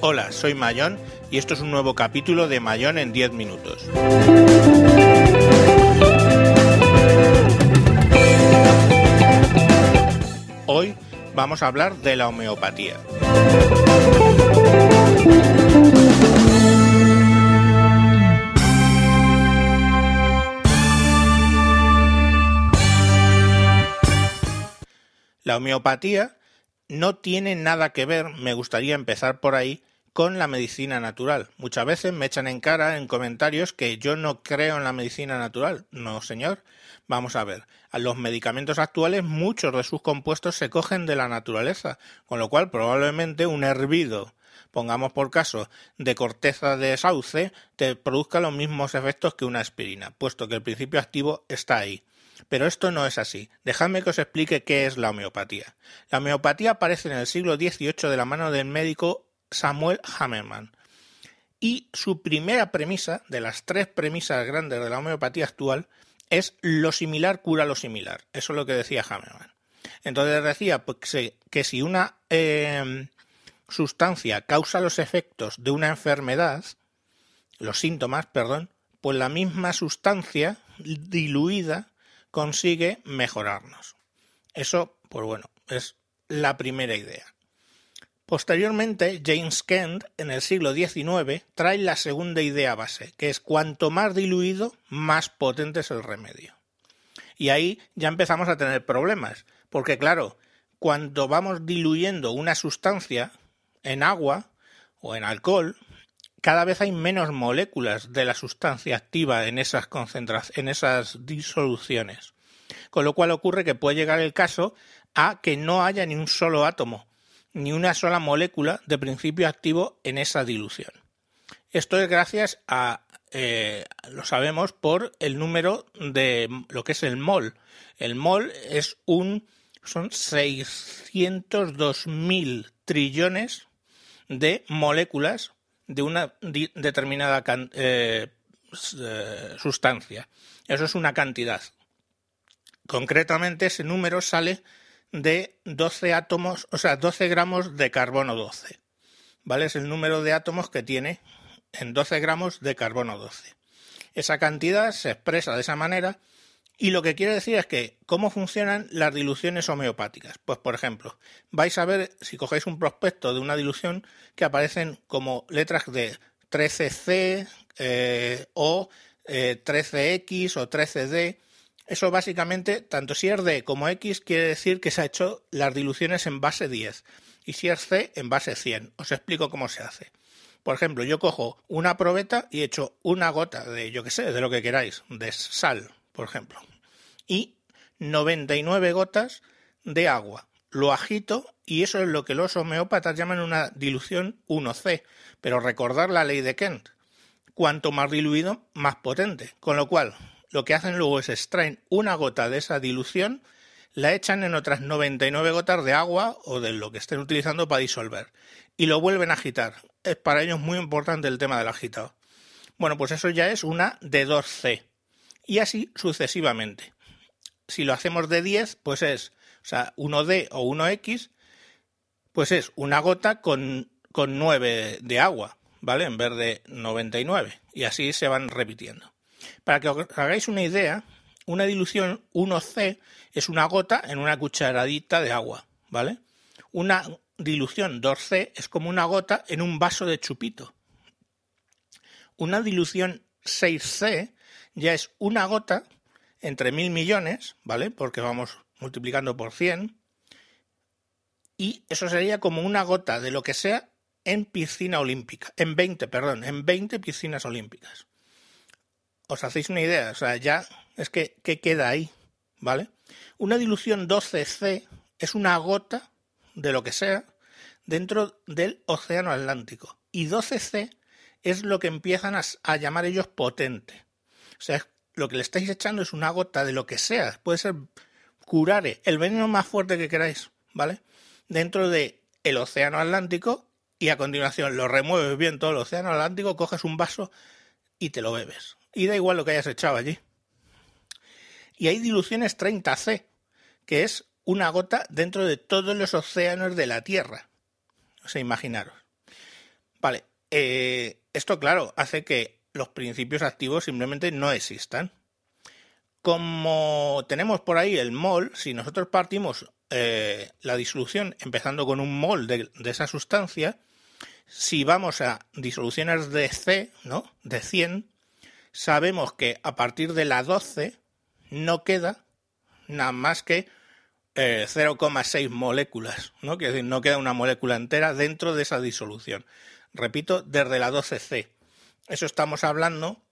Hola, soy Mayón y esto es un nuevo capítulo de Mayón en 10 minutos. Vamos a hablar de la homeopatía. La homeopatía no tiene nada que ver, me gustaría empezar por ahí, con la medicina natural. Muchas veces me echan en cara en comentarios que yo no creo en la medicina natural. No, señor. Vamos a ver. A los medicamentos actuales muchos de sus compuestos se cogen de la naturaleza, con lo cual probablemente un hervido, pongamos por caso, de corteza de sauce, te produzca los mismos efectos que una aspirina, puesto que el principio activo está ahí. Pero esto no es así. Dejadme que os explique qué es la homeopatía. La homeopatía aparece en el siglo XVIII de la mano del médico Samuel Hammerman. Y su primera premisa, de las tres premisas grandes de la homeopatía actual, es lo similar cura lo similar. Eso es lo que decía Hammerman. Entonces decía pues, que si una em, sustancia causa los efectos de una enfermedad, los síntomas, perdón, pues la misma sustancia diluida consigue mejorarnos. Eso, pues bueno, es la primera idea. Posteriormente, James Kent, en el siglo XIX, trae la segunda idea base, que es cuanto más diluido, más potente es el remedio. Y ahí ya empezamos a tener problemas, porque claro, cuando vamos diluyendo una sustancia en agua o en alcohol, cada vez hay menos moléculas de la sustancia activa en esas en esas disoluciones. Con lo cual ocurre que puede llegar el caso a que no haya ni un solo átomo ni una sola molécula de principio activo en esa dilución. Esto es gracias a, eh, lo sabemos, por el número de lo que es el mol. El mol es un, son 602.000 trillones de moléculas de una determinada eh, eh, sustancia. Eso es una cantidad. Concretamente, ese número sale de 12 átomos, o sea, 12 gramos de carbono 12. ¿Vale? Es el número de átomos que tiene en 12 gramos de carbono 12. Esa cantidad se expresa de esa manera y lo que quiere decir es que cómo funcionan las diluciones homeopáticas. Pues por ejemplo, vais a ver si cogéis un prospecto de una dilución que aparecen como letras de 13C eh, o 13X eh, o 13D eso básicamente, tanto si es D como X, quiere decir que se ha hecho las diluciones en base 10 y si es C en base 100. Os explico cómo se hace. Por ejemplo, yo cojo una probeta y echo una gota de, yo que sé, de lo que queráis, de sal, por ejemplo, y 99 gotas de agua. Lo agito y eso es lo que los homeópatas llaman una dilución 1C. Pero recordar la ley de Kent. Cuanto más diluido, más potente. Con lo cual, lo que hacen luego es extraen una gota de esa dilución, la echan en otras 99 gotas de agua o de lo que estén utilizando para disolver y lo vuelven a agitar. Es para ellos muy importante el tema del agitado. Bueno, pues eso ya es una de 2C y así sucesivamente. Si lo hacemos de 10, pues es, o sea, 1D o 1X, pues es una gota con, con 9 de agua, ¿vale? En vez de 99. Y así se van repitiendo. Para que os hagáis una idea, una dilución 1C es una gota en una cucharadita de agua, ¿vale? Una dilución 2C es como una gota en un vaso de chupito. Una dilución 6C ya es una gota entre mil millones, ¿vale? Porque vamos multiplicando por 100. Y eso sería como una gota de lo que sea en piscina olímpica, en 20, perdón, en 20 piscinas olímpicas os hacéis una idea, o sea, ya es que ¿qué queda ahí? ¿Vale? Una dilución 12C es una gota de lo que sea dentro del océano Atlántico y 12C es lo que empiezan a, llamar ellos potente. O sea, lo que le estáis echando es una gota de lo que sea, puede ser curare, el veneno más fuerte que queráis, ¿vale? Dentro de el océano Atlántico y a continuación lo remueves bien todo el océano Atlántico, coges un vaso y te lo bebes. Y da igual lo que hayas echado allí. Y hay diluciones 30C, que es una gota dentro de todos los océanos de la Tierra. O sea, imaginaros. Vale, eh, esto claro, hace que los principios activos simplemente no existan. Como tenemos por ahí el mol, si nosotros partimos eh, la disolución empezando con un mol de, de, esa sustancia, si vamos a disoluciones de C, ¿no? De 100, sabemos que a partir de la 12 no queda nada más que 0,6 eh, moléculas, ¿no? Quiere decir, no queda una molécula entera dentro de esa disolución. Repito, desde la 12C. Eso estamos hablando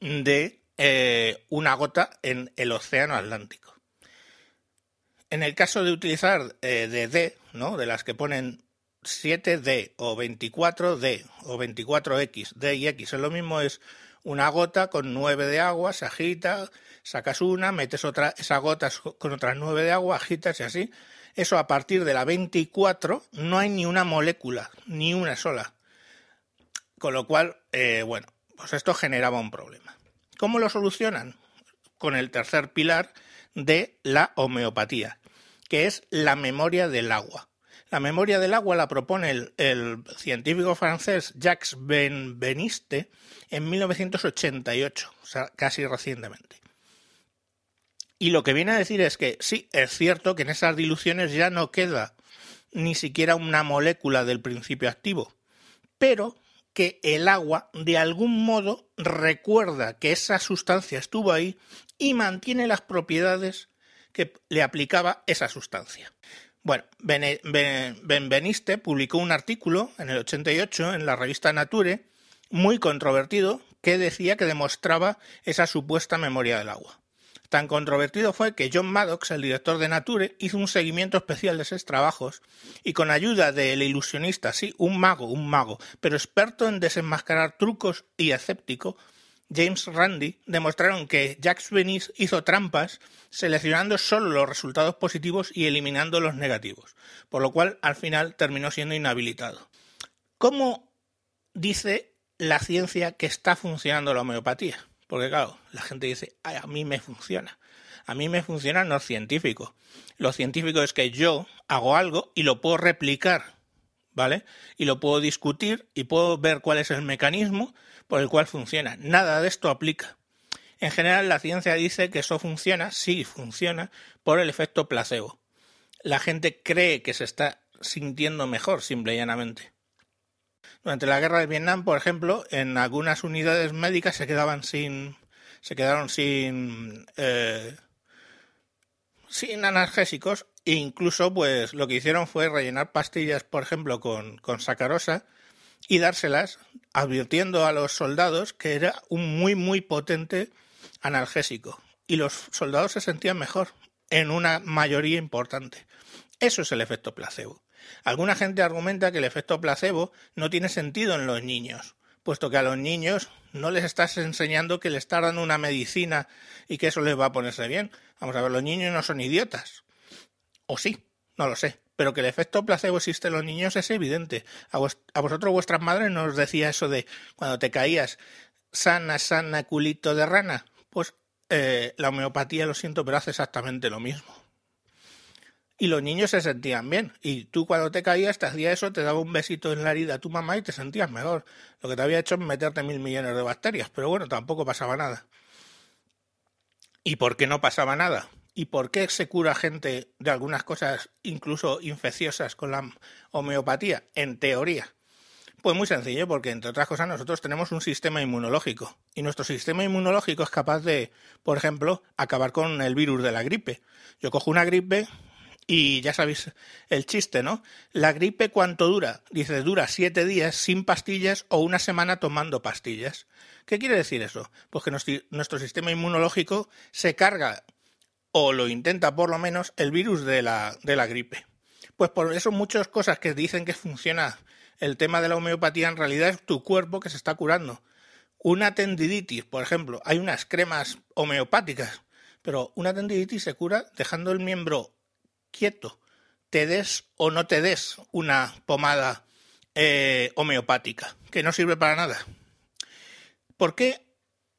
de eh, una gota en el océano Atlántico. En el caso de utilizar eh, de D, ¿no? de las que ponen 7D o 24D o 24X, D y X es lo mismo, una gota con 9 de agua, se agita, sacas una, metes otra, esa gota con otras 9 de agua, agitas y así. Eso a partir de la 24 no hay ni una molécula, ni una sola. Con lo cual, eh, bueno, pues esto generaba un problema. ¿Cómo lo solucionan? Con el tercer pilar de la homeopatía, que es la memoria del agua. La memoria del agua la propone el, científico francés Jacques Benveniste en 1988, o sea, casi recientemente. Y lo que viene a decir es que sí, es cierto que en esas diluciones ya no queda ni siquiera una molécula del principio activo, pero que el agua de algún modo recuerda que esa sustancia estuvo ahí y mantiene las propiedades que le aplicaba esa sustancia. Bueno, Benveniste publicó un artículo en el 88 en la revista Nature, muy controvertido, que decía que demostraba esa supuesta memoria del agua. Tan controvertido fue que John Maddox, el director de Nature, hizo un seguimiento especial de esos trabajos y con ayuda del ilusionista, sí, un mago, un mago, pero experto en desenmascarar trucos y escéptico, James Randi demostraron que Jacques Venice hizo trampas seleccionando solo los resultados positivos y eliminando los negativos, por lo cual al final terminó siendo inhabilitado. ¿Cómo dice la ciencia que está funcionando la homeopatía? Porque claro, la gente dice, a mí me funciona. A mí me funciona no científico. Lo científico es que yo hago algo y lo puedo replicar, ¿vale? Y lo puedo discutir y puedo ver cuál es el mecanismo por el cual funciona. Nada de esto aplica. En general, la ciencia dice que eso funciona, sí funciona, por el efecto placebo. La gente cree que se está sintiendo mejor, simple y llanamente. Durante la guerra de Vietnam, por ejemplo, en algunas unidades médicas se quedaban sin. se quedaron sin. Eh, sin analgésicos e incluso pues lo que hicieron fue rellenar pastillas por ejemplo con, con sacarosa y dárselas advirtiendo a los soldados que era un muy muy potente analgésico y los soldados se sentían mejor en una mayoría importante. Eso es el efecto placebo. Alguna gente argumenta que el efecto placebo no tiene sentido en los niños, puesto que a los niños no les estás enseñando que les dando una medicina y que eso les va a ponerse bien. Vamos a ver, los niños no son idiotas. O sí, no lo sé pero que el efecto placebo existe en los niños es evidente. A, vosotros vuestras madres nos decía eso de cuando te caías sana, sana, culito de rana. Pues eh, la homeopatía, lo siento, pero hace exactamente lo mismo. Y los niños se sentían bien. Y tú cuando te caías te hacía eso, te daba un besito en la herida a tu mamá y te sentías mejor. Lo que te había hecho es meterte mil millones de bacterias. Pero bueno, tampoco pasaba nada. ¿Y por qué no pasaba nada? ¿Y por qué se cura gente de algunas cosas incluso infecciosas con la homeopatía? En teoría. Pues muy sencillo, porque entre otras cosas nosotros tenemos un sistema inmunológico y nuestro sistema inmunológico es capaz de, por ejemplo, acabar con el virus de la gripe. Yo cojo una gripe y ya sabéis el chiste, ¿no? La gripe cuánto dura? Dice, dura siete días sin pastillas o una semana tomando pastillas. ¿Qué quiere decir eso? Pues que nuestro sistema inmunológico se carga o lo intenta por lo menos el virus de la, de la gripe. Pues por eso muchas cosas que dicen que funciona el tema de la homeopatía en realidad es tu cuerpo que se está curando. Una tendinitis, por ejemplo, hay unas cremas homeopáticas, pero una tendinitis se cura dejando el miembro quieto, te des o no te des una pomada eh, homeopática, que no sirve para nada. ¿Por qué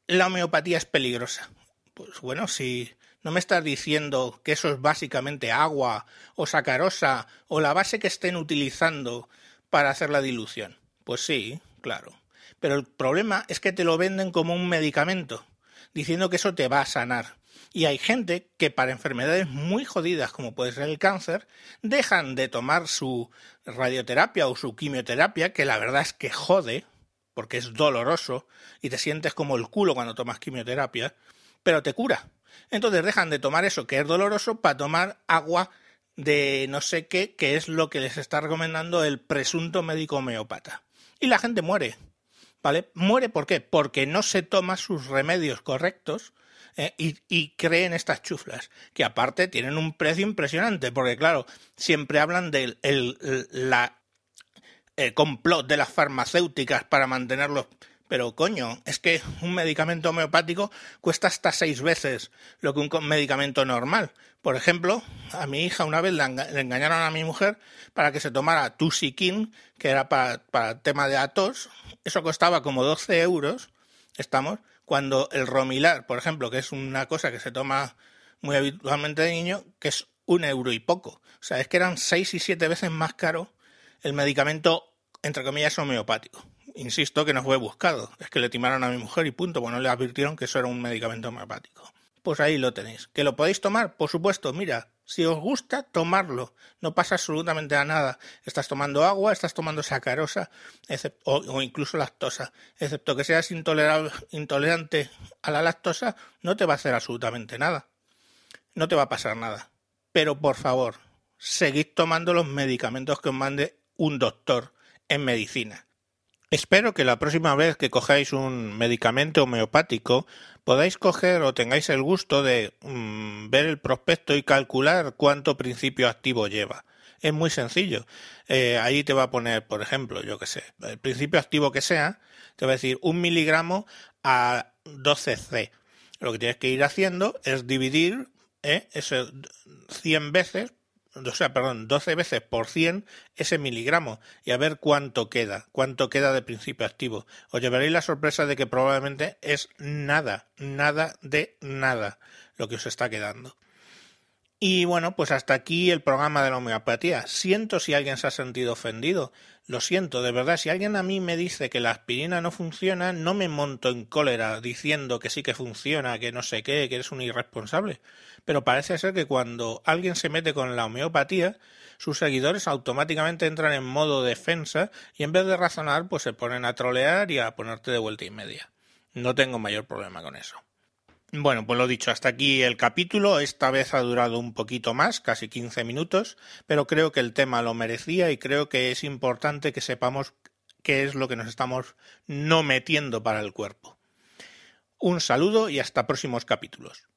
la homeopatía es peligrosa? Pues bueno, si no me estás diciendo que eso es básicamente agua o sacarosa o la base que estén utilizando para hacer la dilución. Pues sí, claro. Pero el problema es que te lo venden como un medicamento, diciendo que eso te va a sanar. Y hay gente que para enfermedades muy jodidas, como puede ser el cáncer, dejan de tomar su radioterapia o su quimioterapia, que la verdad es que jode, porque es doloroso y te sientes como el culo cuando tomas quimioterapia, pero te cura. Entonces dejan de tomar eso que es doloroso para tomar agua de no sé qué, que es lo que les está recomendando el presunto médico homeópata. Y la gente muere. ¿Vale? Muere ¿por qué? Porque no se toma sus remedios correctos eh, y, creen estas chuflas, que aparte tienen un precio impresionante, porque claro, siempre hablan del el, la, el complot de las farmacéuticas para mantenerlos pero coño, es que un medicamento homeopático cuesta hasta seis veces lo que un medicamento normal. Por ejemplo, a mi hija una vez le, engañaron a mi mujer para que se tomara Tusikin, que era para, para tema de atos. Eso costaba como 12 euros, estamos, cuando el Romilar, por ejemplo, que es una cosa que se toma muy habitualmente de niño, que es un euro y poco. O sea, es que eran seis y siete veces más caro el medicamento, entre comillas, homeopático insisto que no fue buscado, es que le timaron a mi mujer y punto, bueno, le advirtieron que eso era un medicamento homeopático. Pues ahí lo tenéis. ¿Que lo podéis tomar? Por supuesto, mira, si os gusta, tomarlo. No pasa absolutamente a nada. Estás tomando agua, estás tomando sacarosa o, incluso lactosa. Excepto que seas intolerante a la lactosa, no te va a hacer absolutamente nada. No te va a pasar nada. Pero por favor, seguid tomando los medicamentos que os mande un doctor en medicina. Espero que la próxima vez que cojáis un medicamento homeopático podáis coger o tengáis el gusto de mm, ver el prospecto y calcular cuánto principio activo lleva. Es muy sencillo. Eh, ahí te va a poner, por ejemplo, yo que sé, el principio activo que sea, te va a decir un miligramo a 12C. Lo que tienes que ir haciendo es dividir eh, eso 100 veces o sea, perdón, 12 veces por 100 ese miligramo y a ver cuánto queda, cuánto queda de principio activo. Os llevaréis la sorpresa de que probablemente es nada, nada de nada lo que os está quedando. Y bueno, pues hasta aquí el programa de la homeopatía. Siento si alguien se ha sentido ofendido. Lo siento, de verdad. Si alguien a mí me dice que la aspirina no funciona, no me monto en cólera diciendo que sí que funciona, que no sé qué, que eres un irresponsable. Pero parece ser que cuando alguien se mete con la homeopatía, sus seguidores automáticamente entran en modo defensa y en vez de razonar, pues se ponen a trolear y a ponerte de vuelta y media. No tengo mayor problema con eso. Bueno, pues lo dicho, hasta aquí el capítulo. Esta vez ha durado un poquito más, casi 15 minutos, pero creo que el tema lo merecía y creo que es importante que sepamos qué es lo que nos estamos no metiendo para el cuerpo. Un saludo y hasta próximos capítulos.